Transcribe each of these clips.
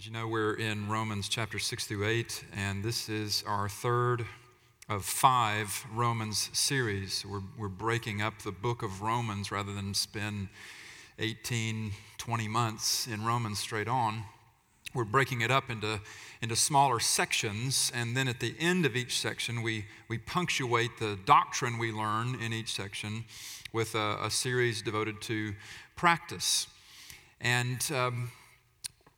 As you know, we're in Romans chapter 6 through 8, and this is our third of five Romans series. We're, we're breaking up the book of Romans rather than spend 18, 20 months in Romans straight on. We're breaking it up into, into smaller sections, and then at the end of each section, we, we punctuate the doctrine we learn in each section with a, a series devoted to practice. And um,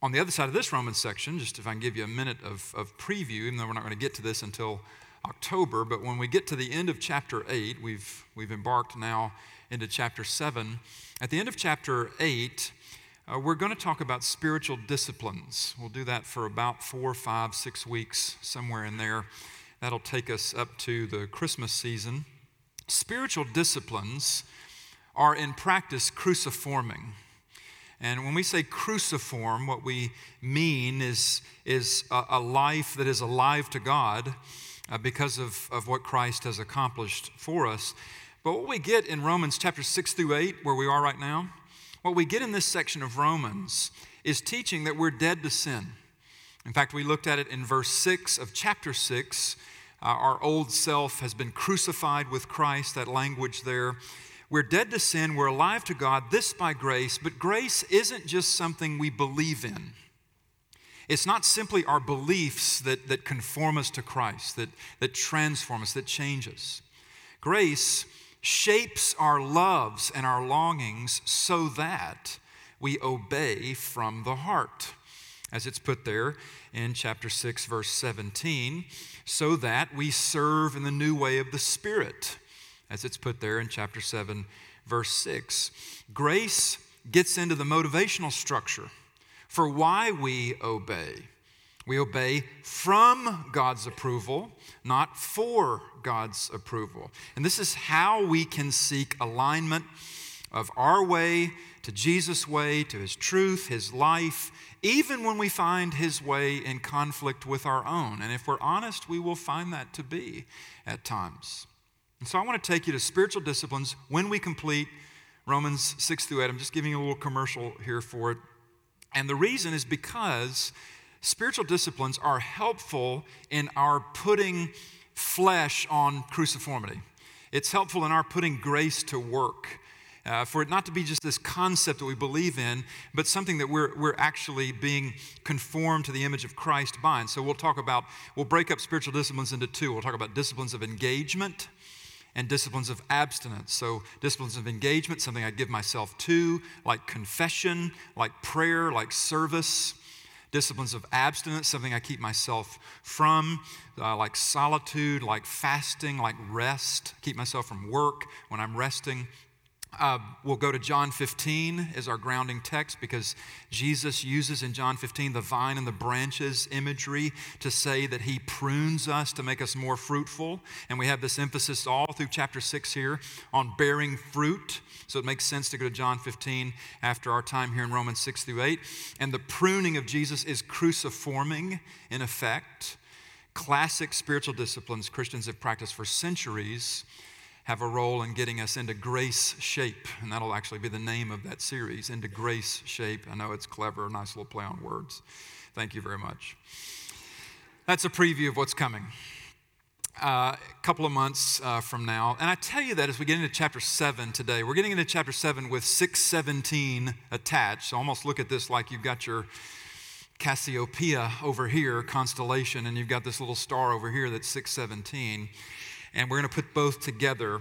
on the other side of this Romans section, just if I can give you a minute of, of preview, even though we're not going to get to this until October, but when we get to the end of chapter 8, we've, we've embarked now into chapter 7. At the end of chapter 8, uh, we're going to talk about spiritual disciplines. We'll do that for about four, five, six weeks, somewhere in there. That'll take us up to the Christmas season. Spiritual disciplines are in practice cruciforming. And when we say cruciform, what we mean is, is a, a life that is alive to God uh, because of, of what Christ has accomplished for us. But what we get in Romans chapter 6 through 8, where we are right now, what we get in this section of Romans is teaching that we're dead to sin. In fact, we looked at it in verse 6 of chapter 6. Uh, our old self has been crucified with Christ, that language there. We're dead to sin, we're alive to God, this by grace, but grace isn't just something we believe in. It's not simply our beliefs that, that conform us to Christ, that, that transform us, that change us. Grace shapes our loves and our longings so that we obey from the heart. As it's put there in chapter 6, verse 17, so that we serve in the new way of the Spirit as it's put there in chapter 7, verse 6. Grace gets into the motivational structure for why we obey. We obey from God's approval, not for God's approval. And this is how we can seek alignment of our way to Jesus' way, to His truth, His life, even when we find His way in conflict with our own. And if we're honest, we will find that to be at times. And so I want to take you to spiritual disciplines when we complete Romans 6 through 8. I'm just giving you a little commercial here for it. And the reason is because spiritual disciplines are helpful in our putting flesh on cruciformity. It's helpful in our putting grace to work. Uh, for it not to be just this concept that we believe in, but something that we're, we're actually being conformed to the image of Christ by. And so we'll talk about, we'll break up spiritual disciplines into two. We'll talk about disciplines of engagement and disciplines of abstinence. So, disciplines of engagement, something I give myself to, like confession, like prayer, like service. Disciplines of abstinence, something I keep myself from, uh, like solitude, like fasting, like rest, keep myself from work when I'm resting. Uh, we'll go to John 15 as our grounding text because Jesus uses in John 15 the vine and the branches imagery to say that he prunes us to make us more fruitful. And we have this emphasis all through chapter 6 here on bearing fruit. So it makes sense to go to John 15 after our time here in Romans 6 through 8. And the pruning of Jesus is cruciforming in effect. Classic spiritual disciplines Christians have practiced for centuries have a role in getting us into grace shape. And that'll actually be the name of that series, Into Grace Shape. I know it's clever, a nice little play on words. Thank you very much. That's a preview of what's coming. Uh, a couple of months uh, from now. And I tell you that as we get into chapter 7 today, we're getting into chapter 7 with 617 attached. So almost look at this like you've got your Cassiopeia over here, constellation, and you've got this little star over here that's 617 and we're going to put both together.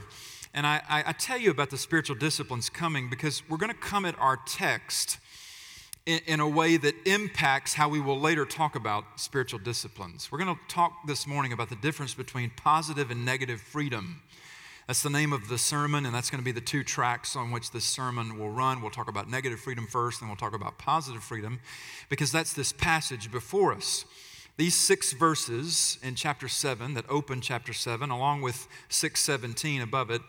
And I, I, I tell you about the spiritual disciplines coming because we're going to come at our text in, in a way that impacts how we will later talk about spiritual disciplines. We're going to talk this morning about the difference between positive and negative freedom. That's the name of the sermon, and that's going to be the two tracks on which this sermon will run. We'll talk about negative freedom first, and we'll talk about positive freedom, because that's this passage before us. These six verses in chapter 7 that open chapter 7, along with 617 above it,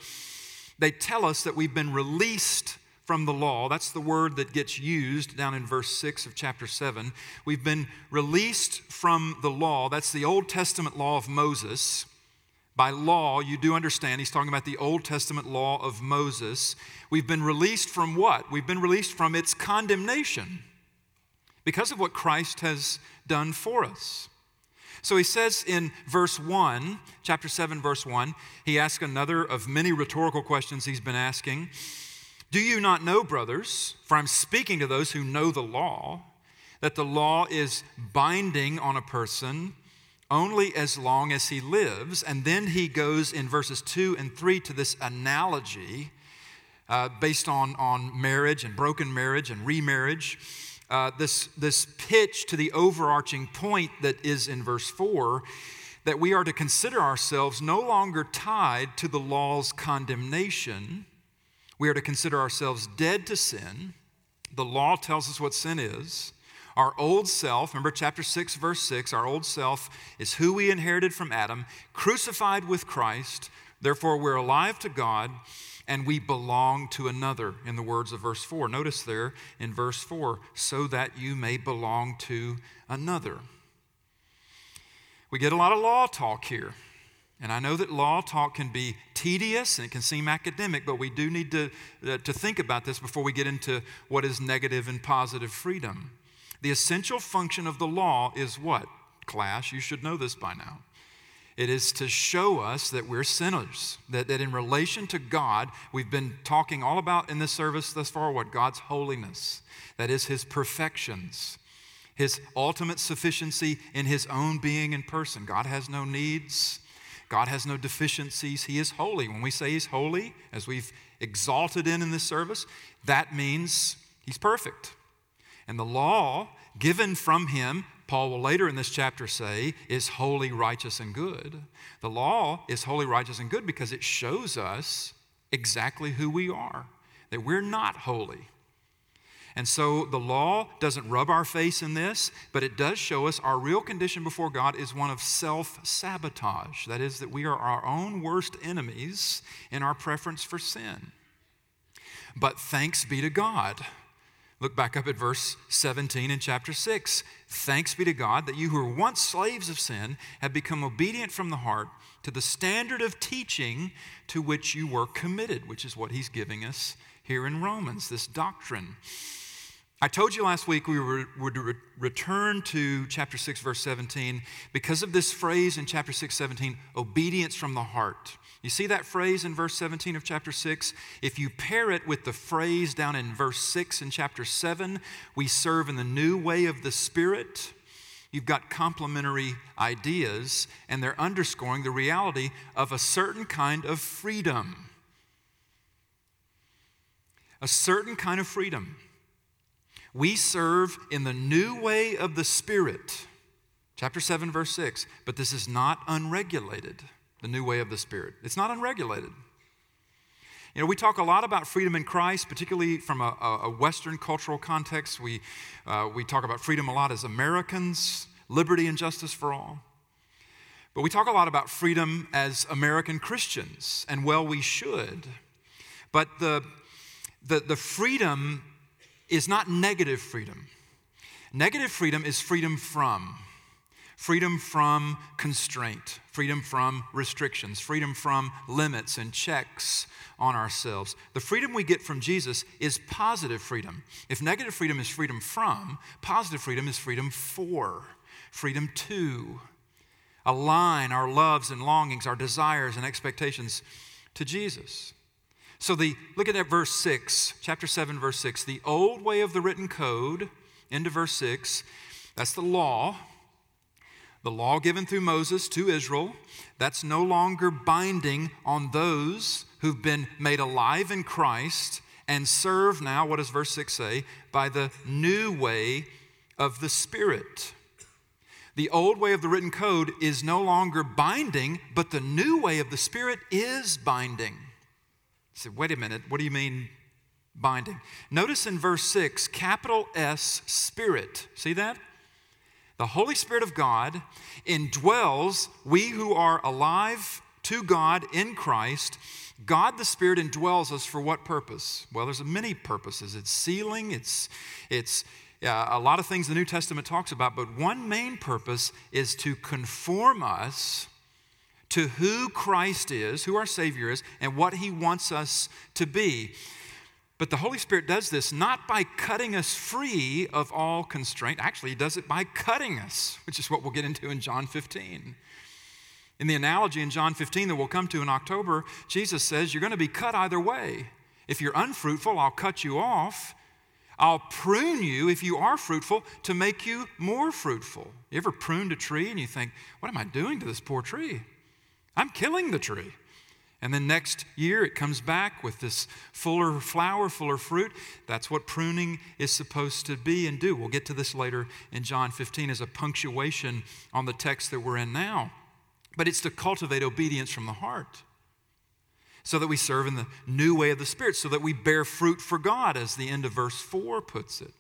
they tell us that we've been released from the law. That's the word that gets used down in verse 6 of chapter 7. We've been released from the law. That's the Old Testament law of Moses. By law, you do understand, he's talking about the Old Testament law of Moses. We've been released from what? We've been released from its condemnation. because of what Christ has done for us. So he says in verse 1, chapter 7, verse 1, he asks another of many rhetorical questions he's been asking. Do you not know, brothers, for I'm speaking to those who know the law, that the law is binding on a person only as long as he lives? And then he goes in verses 2 and 3 to this analogy uh, based on, on marriage and broken marriage and remarriage uh, this, this pitch to the overarching point that is in verse 4 that we are to consider ourselves no longer tied to the law's condemnation. We are to consider ourselves dead to sin. The law tells us what sin is. Our old self, remember chapter 6, verse 6, our old self is who we inherited from Adam, crucified with Christ. Therefore, we're alive to God and we belong to another, in the words of verse 4. Notice there in verse 4, so that you may belong to another. We get a lot of law talk here. And I know that law talk can be tedious and it can seem academic, but we do need to, uh, to think about this before we get into what is negative and positive freedom. The essential function of the law is what, class? You should know this by now. It is to show us that we're sinners, that, that in relation to God, we've been talking all about in this service thus far what God's holiness, that is His perfections, His ultimate sufficiency in His own being and person. God has no needs, God has no deficiencies. He is holy. When we say He's holy, as we've exalted in in this service, that means He's perfect. And the law given from Him Paul will later in this chapter say, is holy, righteous, and good. The law is holy, righteous, and good because it shows us exactly who we are, that we're not holy. And so the law doesn't rub our face in this, but it does show us our real condition before God is one of self sabotage. That is, that we are our own worst enemies in our preference for sin. But thanks be to God Look back up at verse 17 in chapter 6. Thanks be to God that you who were once slaves of sin have become obedient from the heart to the standard of teaching to which you were committed, which is what he's giving us here in Romans, this doctrine. I told you last week we would return to chapter 6, verse 17, because of this phrase in chapter 6, 17, obedience from the heart. You see that phrase in verse 17 of chapter 6? If you pair it with the phrase down in verse 6 in chapter 7, we serve in the new way of the Spirit. You've got complementary ideas, and they're underscoring the reality of a certain kind of freedom. A certain kind of freedom. We serve in the new way of the Spirit. Chapter 7, verse 6. But this is not unregulated the new way of the Spirit. It's not unregulated. You know, we talk a lot about freedom in Christ, particularly from a, a Western cultural context. We, uh, we talk about freedom a lot as Americans, liberty and justice for all. But we talk a lot about freedom as American Christians, and well, we should. But the, the, the freedom is not negative freedom. Negative freedom is freedom from freedom from constraint, freedom from restrictions, freedom from limits and checks on ourselves. The freedom we get from Jesus is positive freedom. If negative freedom is freedom from, positive freedom is freedom for, freedom to. Align our loves and longings, our desires and expectations to Jesus. So the look at that verse 6, chapter 7 verse 6. The old way of the written code into verse 6, that's the law the law given through Moses to Israel, that's no longer binding on those who've been made alive in Christ and serve now, what does verse 6 say? By the new way of the Spirit. The old way of the written code is no longer binding, but the new way of the Spirit is binding. So, wait a minute, what do you mean binding? Notice in verse 6, capital S, Spirit. See that? The Holy Spirit of God indwells we who are alive to God in Christ. God the Spirit indwells us for what purpose? Well, there's many purposes. It's sealing, it's, it's uh, a lot of things the New Testament talks about, but one main purpose is to conform us to who Christ is, who our Savior is, and what He wants us to be. But the Holy Spirit does this not by cutting us free of all constraint. Actually, He does it by cutting us, which is what we'll get into in John 15. In the analogy in John 15 that we'll come to in October, Jesus says, You're going to be cut either way. If you're unfruitful, I'll cut you off. I'll prune you if you are fruitful to make you more fruitful. You ever pruned a tree and you think, What am I doing to this poor tree? I'm killing the tree. And then next year it comes back with this fuller flower, fuller fruit. That's what pruning is supposed to be and do. We'll get to this later in John 15 as a punctuation on the text that we're in now. But it's to cultivate obedience from the heart so that we serve in the new way of the Spirit, so that we bear fruit for God, as the end of verse 4 puts it.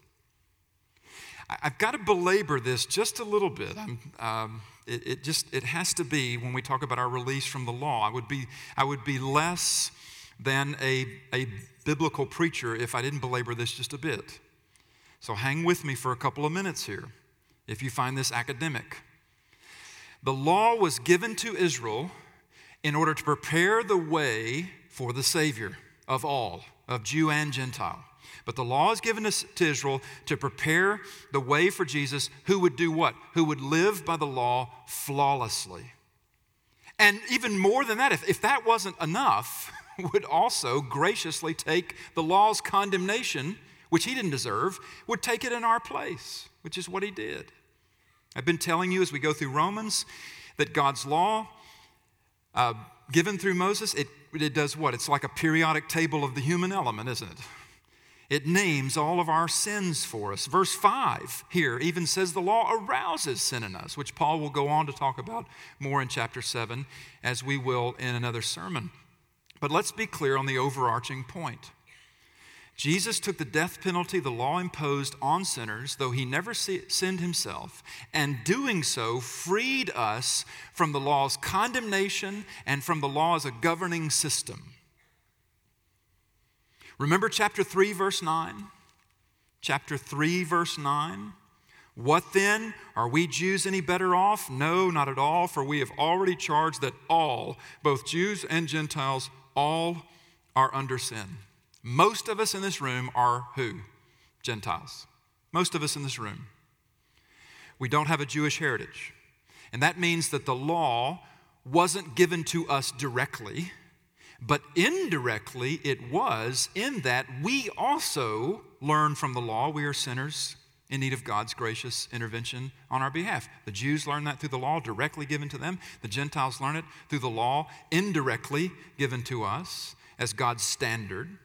I've got to belabor this just a little bit. Um, it, it, just it has to be when we talk about our release from the law. I would be I would be less than a, a biblical preacher if I didn't belabor this just a bit. So hang with me for a couple of minutes here. If you find this academic, the law was given to Israel in order to prepare the way for the Savior of all, of Jew and Gentile. But the law is given to Israel to prepare the way for Jesus, who would do what? Who would live by the law flawlessly. And even more than that, if, if that wasn't enough, would also graciously take the law's condemnation, which he didn't deserve, would take it in our place, which is what he did. I've been telling you as we go through Romans that God's law, uh, given through Moses, it, it does what? It's like a periodic table of the human element, isn't it? It names all of our sins for us. Verse 5 here even says the law arouses sin in us, which Paul will go on to talk about more in chapter 7, as we will in another sermon. But let's be clear on the overarching point. Jesus took the death penalty the law imposed on sinners, though he never sinned himself, and doing so freed us from the law's condemnation and from the law as a governing system. Remember chapter 3, verse 9? Chapter 3, verse 9. What then? Are we Jews any better off? No, not at all, for we have already charged that all, both Jews and Gentiles, all are under sin. Most of us in this room are who? Gentiles. Most of us in this room. We don't have a Jewish heritage. And that means that the law wasn't given to us directly but indirectly, it was in that we also learn from the law we are sinners in need of God's gracious intervention on our behalf. The Jews learn that through the law directly given to them, the Gentiles learn it through the law indirectly given to us as God's standard.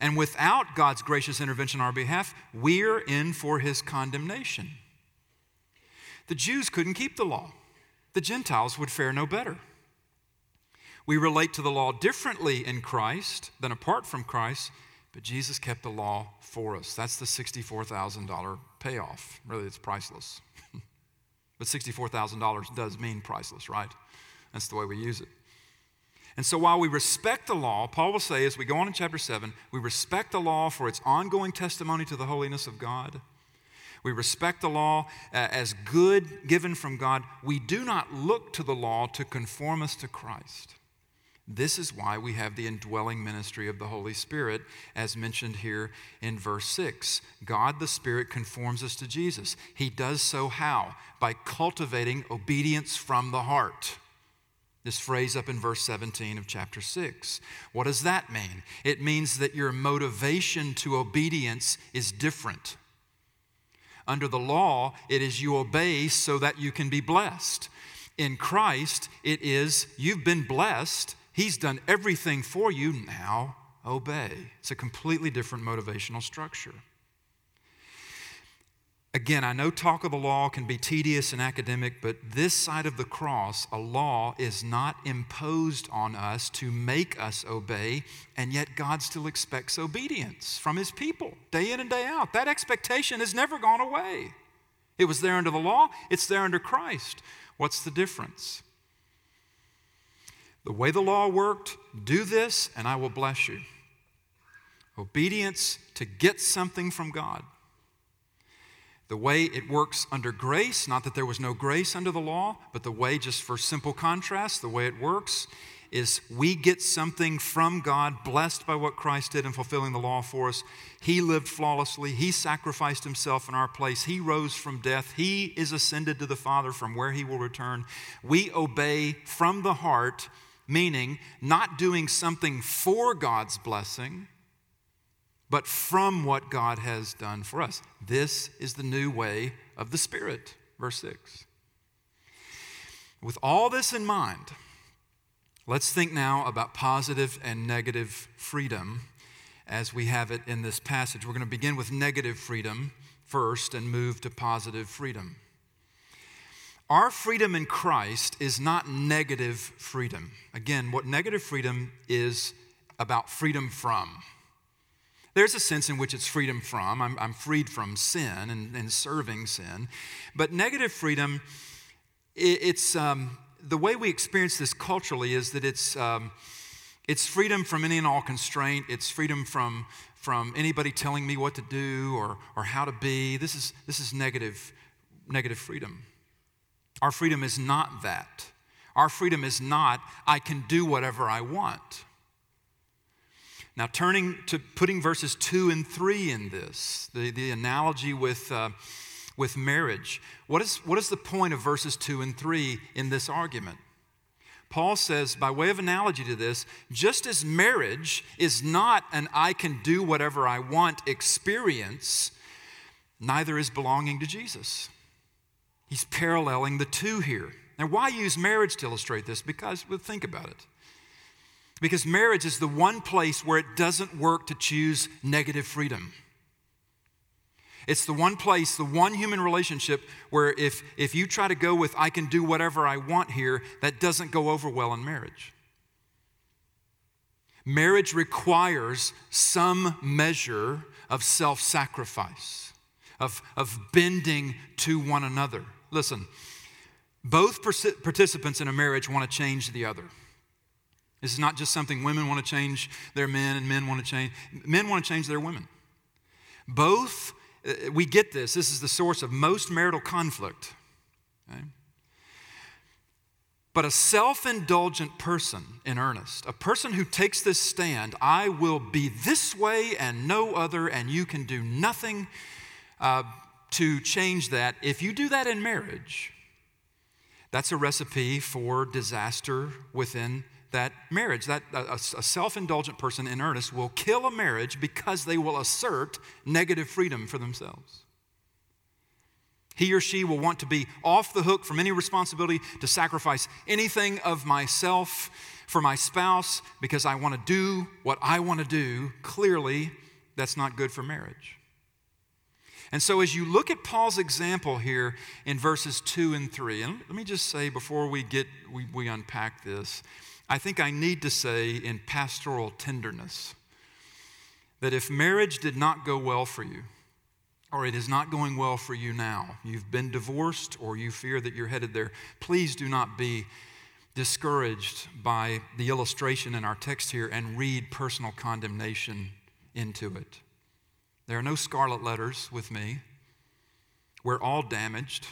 And without God's gracious intervention on our behalf, we're in for his condemnation. The Jews couldn't keep the law, the Gentiles would fare no better. We relate to the law differently in Christ than apart from Christ, but Jesus kept the law for us. That's the $64,000 payoff. Really, it's priceless. but $64,000 does mean priceless, right? That's the way we use it. And so while we respect the law, Paul will say as we go on in chapter 7, we respect the law for its ongoing testimony to the holiness of God. We respect the law uh, as good given from God. We do not look to the law to conform us to Christ. This is why we have the indwelling ministry of the Holy Spirit, as mentioned here in verse 6. God the Spirit conforms us to Jesus. He does so how? By cultivating obedience from the heart. This phrase up in verse 17 of chapter 6. What does that mean? It means that your motivation to obedience is different. Under the law, it is you obey so that you can be blessed. In Christ, it is you've been blessed He's done everything for you. Now obey. It's a completely different motivational structure. Again, I know talk of the law can be tedious and academic, but this side of the cross, a law is not imposed on us to make us obey, and yet God still expects obedience from His people day in and day out. That expectation has never gone away. It was there under the law, it's there under Christ. What's the difference? The way the law worked, do this and I will bless you. Obedience to get something from God. The way it works under grace, not that there was no grace under the law, but the way, just for simple contrast, the way it works is we get something from God, blessed by what Christ did in fulfilling the law for us. He lived flawlessly, He sacrificed Himself in our place, He rose from death, He is ascended to the Father from where He will return. We obey from the heart, meaning not doing something for God's blessing but from what God has done for us. This is the new way of the Spirit. Verse 6. With all this in mind, let's think now about positive and negative freedom as we have it in this passage. We're going to begin with negative freedom first and move to positive freedom. Our freedom in Christ is not negative freedom. Again, what negative freedom is about freedom from. There's a sense in which it's freedom from. I'm, I'm freed from sin and, and, serving sin. But negative freedom, it, it's um, the way we experience this culturally is that it's, um, it's freedom from any and all constraint. It's freedom from, from anybody telling me what to do or, or how to be. This is, this is negative, negative freedom. Our freedom is not that. Our freedom is not, I can do whatever I want. Now, turning to putting verses 2 and 3 in this, the, the analogy with, uh, with marriage, what is, what is the point of verses 2 and 3 in this argument? Paul says, by way of analogy to this, just as marriage is not an I can do whatever I want experience, neither is belonging to Jesus. He's paralleling the two here. Now, why use marriage to illustrate this? Because, well, think about it. Because marriage is the one place where it doesn't work to choose negative freedom. It's the one place, the one human relationship where if, if you try to go with, I can do whatever I want here, that doesn't go over well in marriage. Marriage requires some measure of self sacrifice, of, of bending to one another. Listen, both participants in a marriage want to change the other. This is not just something women want to change their men and men want to change. Men want to change their women. Both, uh, we get this. This is the source of most marital conflict. Okay? But a self indulgent person in earnest, a person who takes this stand, I will be this way and no other, and you can do nothing uh, to change that. If you do that in marriage, that's a recipe for disaster within that marriage. That a, a self-indulgent person in earnest will kill a marriage because they will assert negative freedom for themselves. He or she will want to be off the hook from any responsibility to sacrifice anything of myself for my spouse because I want to do what I want to do. Clearly, that's not good for marriage. And so, as you look at Paul's example here in verses 2 and 3, and let me just say before we get we, we unpack this, I think I need to say in pastoral tenderness that if marriage did not go well for you, or it is not going well for you now, you've been divorced or you fear that you're headed there, please do not be discouraged by the illustration in our text here and read personal condemnation into it. There are no scarlet letters with me. We're all damaged.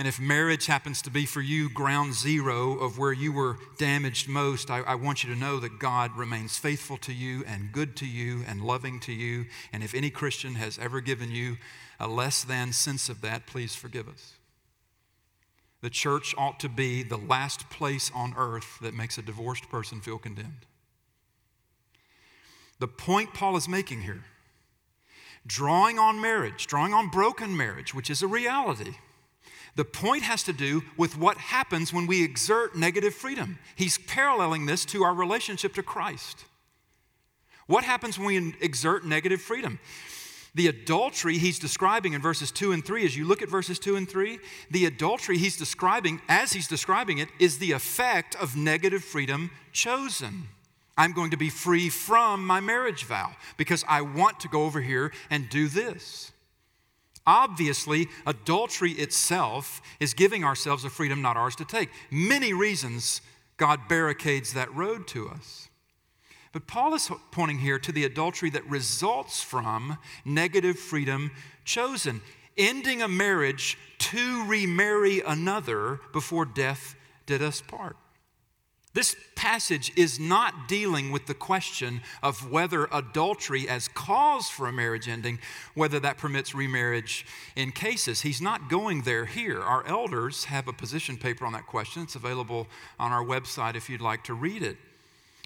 And if marriage happens to be for you ground zero of where you were damaged most, I, I, want you to know that God remains faithful to you and good to you and loving to you. And if any Christian has ever given you a less than sense of that, please forgive us. The church ought to be the last place on earth that makes a divorced person feel condemned. The point Paul is making here, drawing on marriage, drawing on broken marriage, which is a reality the point has to do with what happens when we exert negative freedom. He's paralleling this to our relationship to Christ. What happens when we exert negative freedom? The adultery he's describing in verses 2 and 3, as you look at verses 2 and 3, the adultery he's describing, as he's describing it, is the effect of negative freedom chosen. I'm going to be free from my marriage vow because I want to go over here and do this. Obviously, adultery itself is giving ourselves a freedom not ours to take. Many reasons God barricades that road to us. But Paul is pointing here to the adultery that results from negative freedom chosen, ending a marriage to remarry another before death did us part. This passage is not dealing with the question of whether adultery as cause for a marriage ending, whether that permits remarriage in cases. He's not going there here. Our elders have a position paper on that question. It's available on our website if you'd like to read it.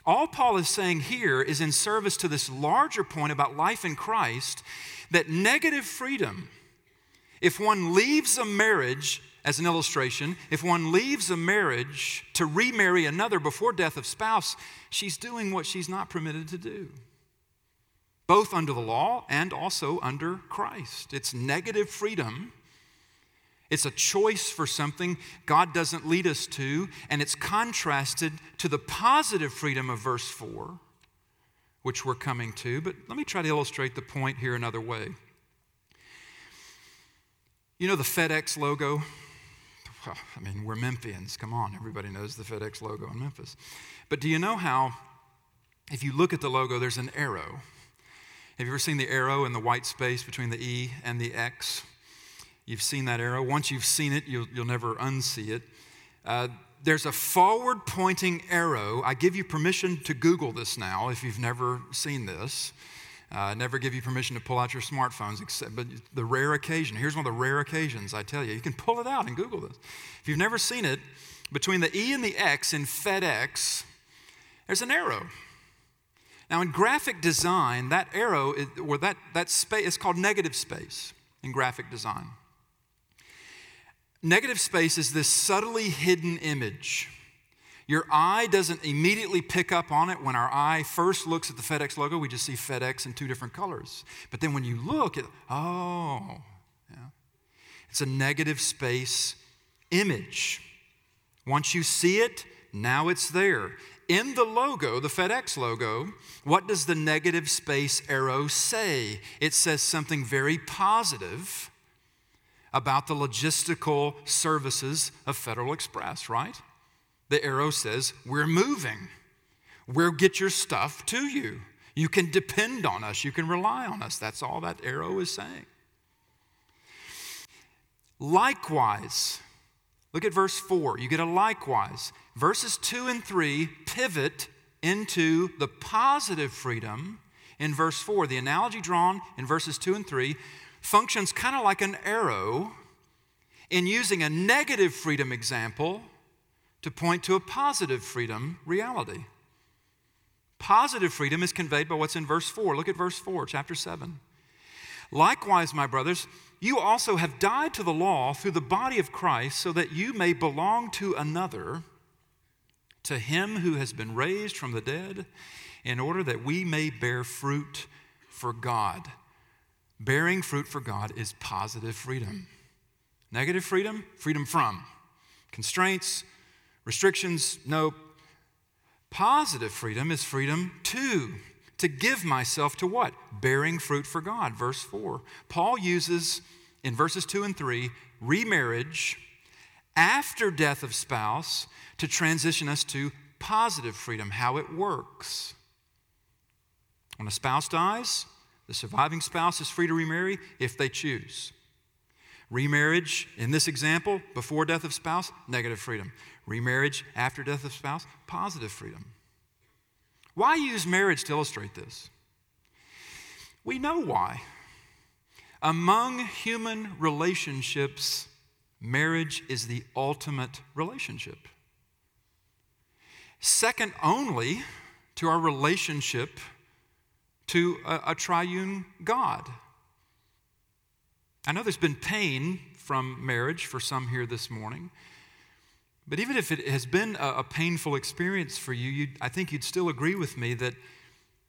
All Paul is saying here is in service to this larger point about life in Christ that negative freedom, if one leaves a marriage as an illustration, if one leaves a marriage to remarry another before death of spouse, she's doing what she's not permitted to do, both under the law and also under Christ. It's negative freedom. It's a choice for something God doesn't lead us to, and it's contrasted to the positive freedom of verse 4, which we're coming to. But let me try to illustrate the point here another way. You know the FedEx logo? I mean, we're Memphians. Come on, everybody knows the FedEx logo in Memphis. But do you know how, if you look at the logo, there's an arrow? Have you ever seen the arrow in the white space between the E and the X? You've seen that arrow. Once you've seen it, you'll, you'll never unsee it. Uh, there's a forward pointing arrow. I give you permission to Google this now if you've never seen this. Uh, never give you permission to pull out your smartphones, except, but the rare occasion. Here's one of the rare occasions, I tell you. You can pull it out and Google this. If you've never seen it, between the E and the X in FedEx, there's an arrow. Now, in graphic design, that arrow, or that, that space, is called negative space in graphic design. Negative space is this subtly hidden image your eye doesn't immediately pick up on it. When our eye first looks at the FedEx logo, we just see FedEx in two different colors. But then when you look at, oh, yeah. it's a negative space image. Once you see it, now it's there. In the logo, the FedEx logo, what does the negative space arrow say? It says something very positive about the logistical services of Federal Express, right? The arrow says, We're moving. We'll get your stuff to you. You can depend on us. You can rely on us. That's all that arrow is saying. Likewise, look at verse 4. You get a likewise. Verses 2 and 3 pivot into the positive freedom in verse 4. The analogy drawn in verses 2 and 3 functions kind of like an arrow in using a negative freedom example to point to a positive freedom reality. Positive freedom is conveyed by what's in verse 4. Look at verse 4, chapter 7. Likewise, my brothers, you also have died to the law through the body of Christ, so that you may belong to another, to him who has been raised from the dead, in order that we may bear fruit for God. Bearing fruit for God is positive freedom. Negative freedom, freedom from constraints, Restrictions, no. Positive freedom is freedom to. To give myself to what? Bearing fruit for God. Verse 4. Paul uses in verses 2 and 3 remarriage after death of spouse to transition us to positive freedom, how it works. When a spouse dies, the surviving spouse is free to remarry if they choose. Remarriage, in this example, before death of spouse, negative freedom. Remarriage after death of spouse, positive freedom. Why use marriage to illustrate this? We know why. Among human relationships, marriage is the ultimate relationship. Second only to our relationship to a, a triune God. I know there's been pain from marriage for some here this morning. But even if it has been a, a painful experience for you, I think you'd still agree with me that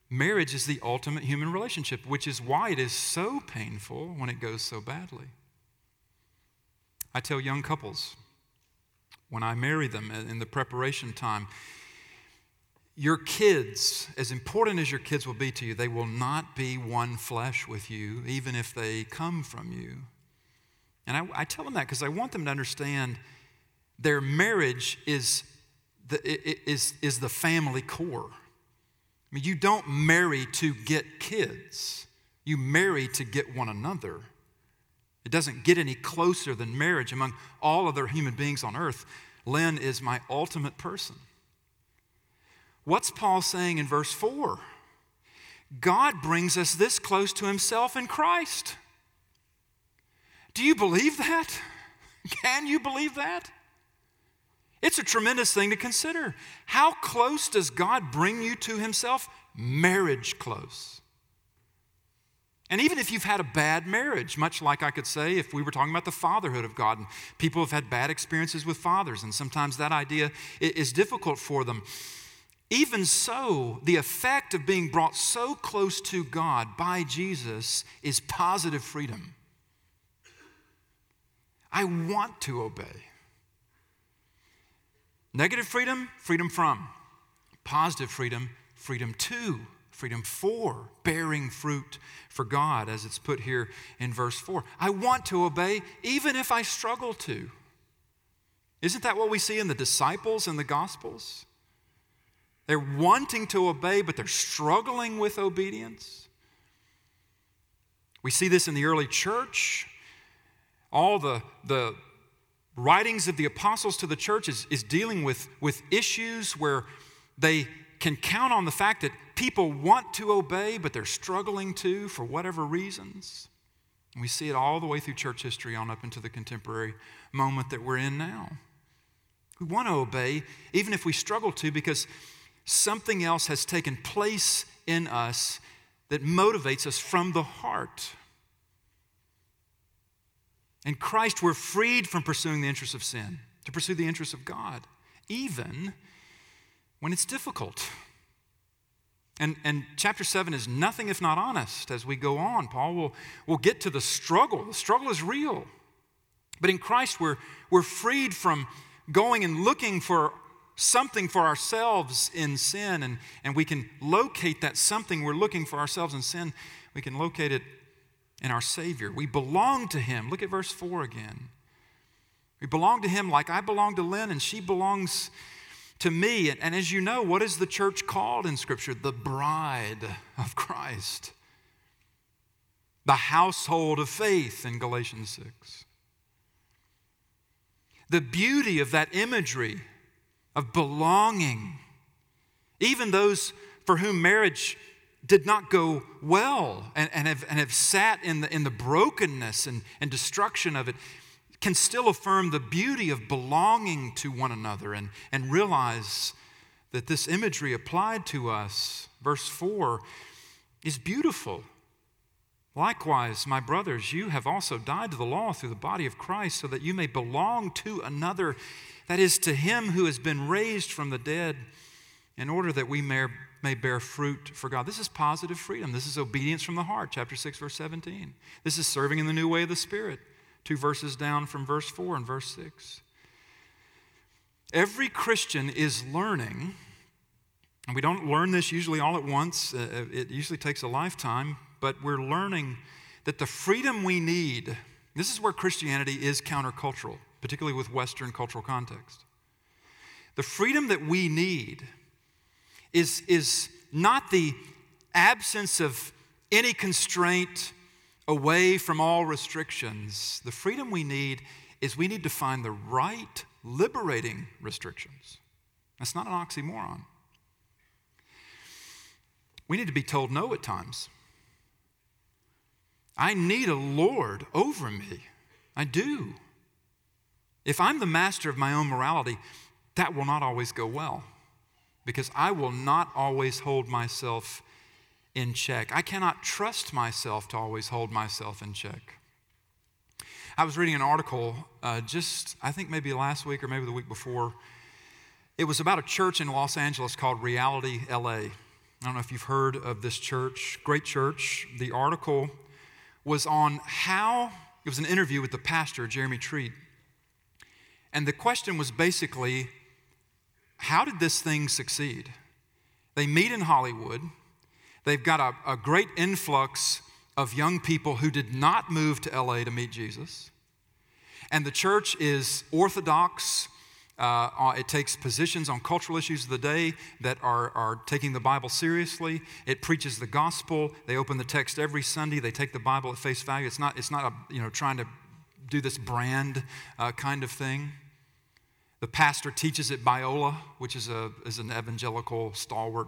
marriage is the ultimate human relationship, which is why it is so painful when it goes so badly. I tell young couples when I marry them in the preparation time, your kids, as important as your kids will be to you, they will not be one flesh with you, even if they come from you. And I, I tell them that because I want them to understand their marriage is the, is, is the family core. I mean, you don't marry to get kids, you marry to get one another. It doesn't get any closer than marriage among all other human beings on earth. Lynn is my ultimate person. What's Paul saying in verse 4? God brings us this close to himself in Christ. Do you believe that? Can you believe that? It's a tremendous thing to consider. How close does God bring you to himself? Marriage close. And even if you've had a bad marriage, much like I could say if we were talking about the fatherhood of God, and people have had bad experiences with fathers, and sometimes that idea is difficult for them. Even so, the effect of being brought so close to God by Jesus is positive freedom. I want to obey. Negative freedom, freedom from. Positive freedom, freedom to freedom for bearing fruit for God, as it's put here in verse 4. I want to obey even if I struggle to. Isn't that what we see in the disciples in the Gospels? They're wanting to obey, but they're struggling with obedience. We see this in the early church. All the, the writings of the apostles to the church is, is dealing with, with issues where they can count on the fact that people want to obey, but they're struggling to for whatever reasons. And we see it all the way through church history on up into the contemporary moment that we're in now. We want to obey, even if we struggle to, because something else has taken place in us that motivates us from the heart. In Christ, we're freed from pursuing the interests of sin to pursue the interests of God, even when it's difficult. And, and chapter 7 is nothing if not honest as we go on. Paul will, will get to the struggle. The struggle is real. But in Christ, we're, we're freed from going and looking for something for ourselves in sin, and, and we can locate that something we're looking for ourselves in sin. We can locate it in our Savior. We belong to Him. Look at verse 4 again. We belong to Him like I belong to Lynn, and she belongs to me. And, and as you know, what is the church called in Scripture? The bride of Christ, the household of faith in Galatians 6. The beauty of that imagery of belonging, even those for whom marriage did not go well and, and, have, and have sat in the, in the brokenness and, and destruction of it can still affirm the beauty of belonging to one another and, and realize that this imagery applied to us, verse 4, is beautiful. Likewise, my brothers, you have also died to the law through the body of Christ, so that you may belong to another, that is, to him who has been raised from the dead, in order that we may, may bear fruit for God. This is positive freedom. This is obedience from the heart, chapter 6, verse 17. This is serving in the new way of the Spirit two verses down from verse 4 and verse 6. Every Christian is learning, and we don't learn this usually all at once, uh, uh, it usually takes a lifetime, but we're learning that the freedom we need, this is where Christianity is countercultural, particularly with Western cultural context. The freedom that we need is, is not the absence of any constraint away from all restrictions. The freedom we need is we need to find the right liberating restrictions. That's not an oxymoron. We need to be told no at times. I need a Lord over me. I do. If I'm the master of my own morality, that will not always go well because I will not always hold myself in check. I cannot trust myself to always hold myself in check. I was reading an article uh, just, I think maybe last week or maybe the week before. It was about a church in Los Angeles called Reality LA. I don't know if you've heard of this church, great church. The article was on how, it was an interview with the pastor, Jeremy Treat. And the question was basically, how did this thing succeed? They meet in Hollywood. They've got a, a great influx of young people who did not move to LA to meet Jesus. And the church is orthodox. Uh, uh, it takes positions on cultural issues of the day that are, are taking the Bible seriously. It preaches the gospel. They open the text every Sunday. They take the Bible at face value. It's not, it's not a, you know, trying to do this brand uh, kind of thing. The pastor teaches at Biola, which is, a, is an evangelical stalwart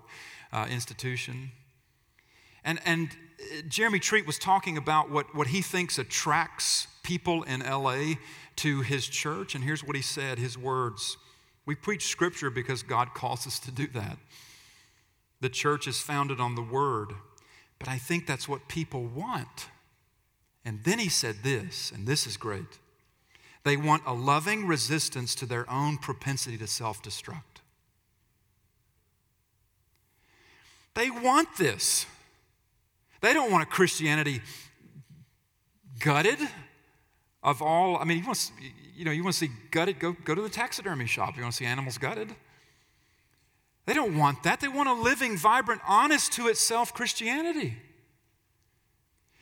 uh, institution. And, and uh, Jeremy Treat was talking about what, what he thinks attracts people in LA to his church. And here's what he said his words We preach scripture because God calls us to do that. The church is founded on the word, but I think that's what people want. And then he said this, and this is great. They want a loving resistance to their own propensity to self destruct. They want this. They don't want a Christianity gutted of all. I mean, you want to, you know, you want to see gutted, go, go to the taxidermy shop. You want to see animals gutted. They don't want that. They want a living, vibrant, honest to itself Christianity.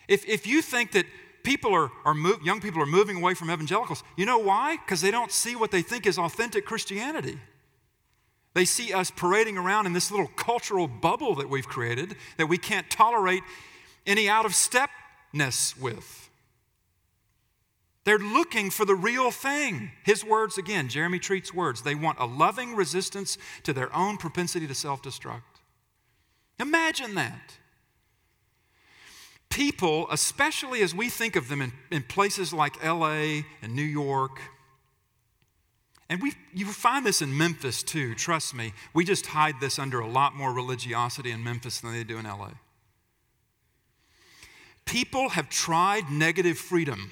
If, if you think that people are, are move, young people are moving away from evangelicals, you know why? Because they don't see what they think is authentic Christianity. They see us parading around in this little cultural bubble that we've created that we can't tolerate any out of stepness with. They're looking for the real thing. His words again, Jeremy Treat's words. They want a loving resistance to their own propensity to self destruct. Imagine that. People, especially as we think of them in, in places like LA and New York, and we, you find this in Memphis too, trust me. We just hide this under a lot more religiosity in Memphis than they do in LA. People have tried negative freedom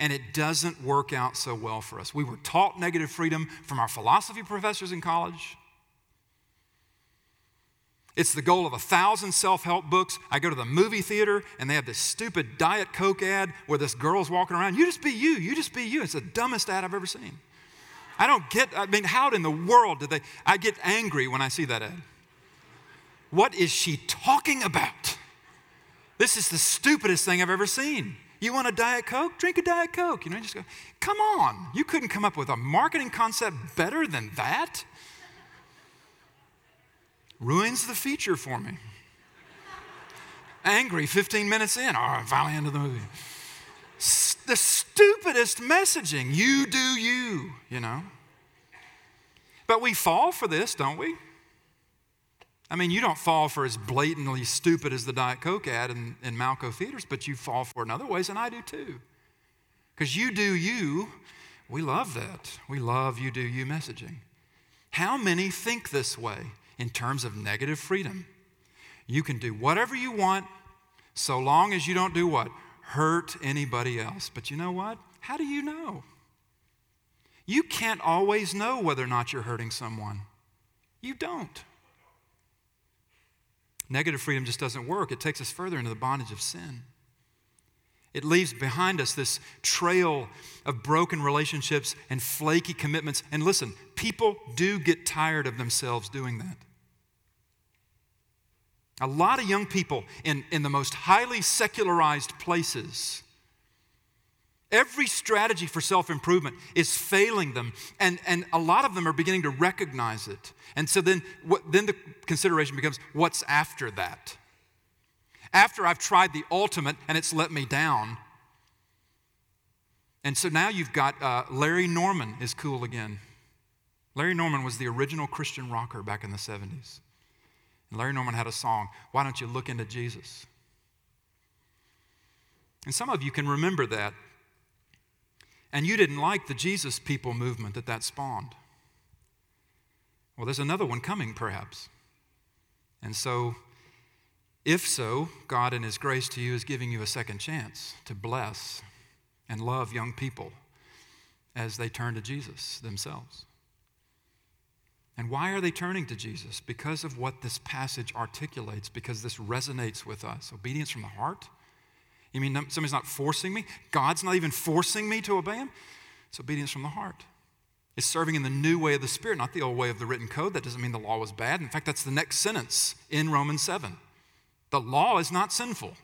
and it doesn't work out so well for us. We were taught negative freedom from our philosophy professors in college. It's the goal of a thousand self help books. I go to the movie theater and they have this stupid Diet Coke ad where this girl's walking around. You just be you, you just be you. It's the dumbest ad I've ever seen. I don't get, I mean, how in the world did they? I get angry when I see that ad. What is she talking about? This is the stupidest thing I've ever seen. You want a Diet Coke? Drink a Diet Coke. You know, just go, come on. You couldn't come up with a marketing concept better than that? Ruins the feature for me. Angry 15 minutes in. All right, finally into the movie. S- the stupidest messaging. You do you, you know. But we fall for this, don't we? I mean, you don't fall for as blatantly stupid as the Diet Coke ad in, in Malco theaters, but you fall for it in other ways, and I do too. Because you do you, we love that. We love you do you messaging. How many think this way in terms of negative freedom? You can do whatever you want so long as you don't do what? Hurt anybody else. But you know what? How do you know? You can't always know whether or not you're hurting someone. You don't. Negative freedom just doesn't work. It takes us further into the bondage of sin. It leaves behind us this trail of broken relationships and flaky commitments. And listen, people do get tired of themselves doing that. A lot of young people in, in the most highly secularized places Every strategy for self improvement is failing them, and, and a lot of them are beginning to recognize it. And so then, what, then the consideration becomes what's after that? After I've tried the ultimate and it's let me down. And so now you've got uh, Larry Norman is cool again. Larry Norman was the original Christian rocker back in the 70s. And Larry Norman had a song, Why Don't You Look Into Jesus? And some of you can remember that and you didn't like the Jesus people movement that that spawned. Well, there's another one coming, perhaps. And so, if so, God in His grace to you is giving you a second chance to bless and love young people as they turn to Jesus themselves. And why are they turning to Jesus? Because of what this passage articulates, because this resonates with us. Obedience from the heart you mean somebody's not forcing me? God's not even forcing me to obey Him? It's obedience from the heart. It's serving in the new way of the Spirit, not the old way of the written code. That doesn't mean the law was bad. In fact, that's the next sentence in Romans 7. The law is not sinful,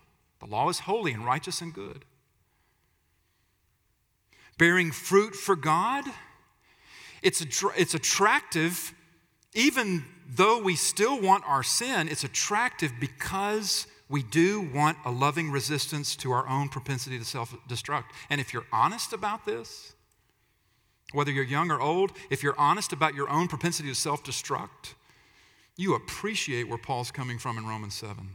the law is holy and righteous and good. Bearing fruit for God, it's, it's attractive, even though we still want our sin, it's attractive because we do want a loving resistance to our own propensity to self destruct. And if you're honest about this, Whether you're young or old, if you're honest about your own propensity to self destruct, you appreciate where Paul's coming from in Romans 7.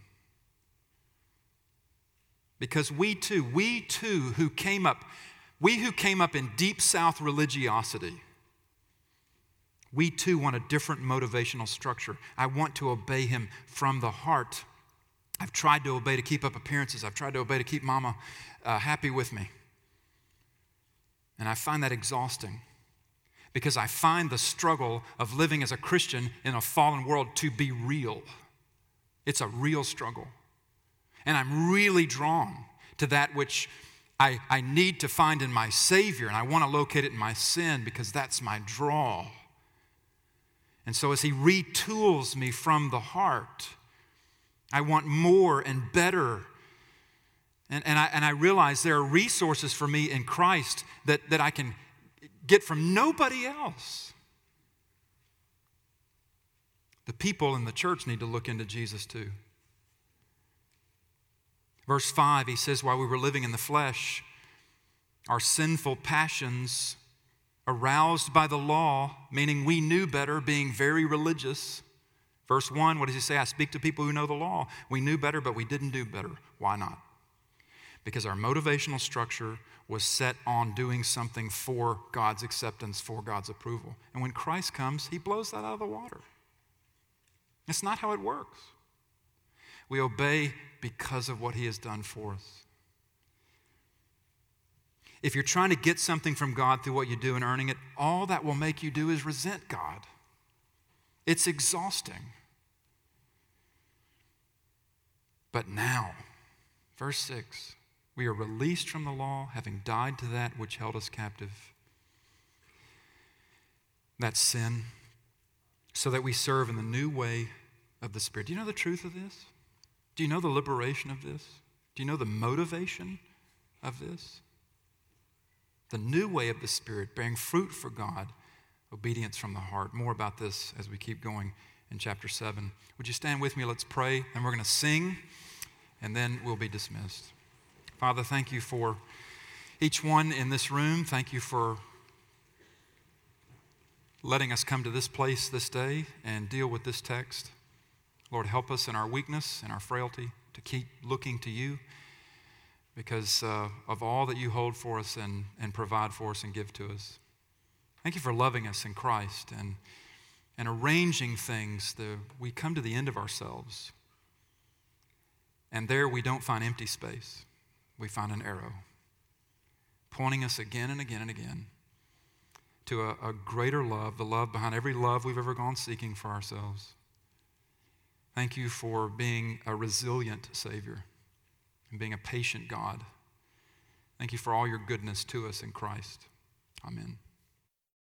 Because we too, we too who came up, we who came up in deep South religiosity, we too want a different motivational structure. I want to obey him from the heart. I've tried to obey to keep up appearances. I've tried to obey to keep mama uh, happy with me. And I find that exhausting because I find the struggle of living as a Christian in a fallen world to be real. It's a real struggle. And I'm really drawn to that which I, I need to find in my Savior, and I want to locate it in my sin because that's my draw. And so, as He retools me from the heart, I want more and better. And, and, I, and I realize there are resources for me in Christ that, that I can get from nobody else. The people in the church need to look into Jesus too. Verse 5, he says, While we were living in the flesh, our sinful passions, aroused by the law, meaning we knew better, being very religious. Verse 1, what does he say? I speak to people who know the law. We knew better, but we didn't do better. Why not? Because our motivational structure was set on doing something for God's acceptance, for God's approval. And when Christ comes, he blows that out of the water. It's not how it works. We obey because of what he has done for us. If you're trying to get something from God through what you do and earning it, all that will make you do is resent God. It's exhausting. But now, verse 6 we are released from the law, having died to that which held us captive. That's sin, so that we serve in the new way of the Spirit. Do you know the truth of this? Do you know the liberation of this? Do you know the motivation of this? The new way of the Spirit, bearing fruit for God, obedience from the heart. More about this as we keep going in chapter 7. Would you stand with me? Let's pray, and we're going to sing, and then we'll be dismissed. Father, thank you for each one in this room. Thank you for letting us come to this place this day and deal with this text. Lord, help us in our weakness and our frailty to keep looking to you because uh, of all that you hold for us and, and provide for us and give to us. Thank you for loving us in Christ and, and arranging things that we come to the end of ourselves. And there we don't find empty space, we find an arrow pointing us again and again and again to a, a greater love, the love behind every love we've ever gone seeking for ourselves. Thank you for being a resilient Savior and being a patient God. Thank you for all your goodness to us in Christ. Amen.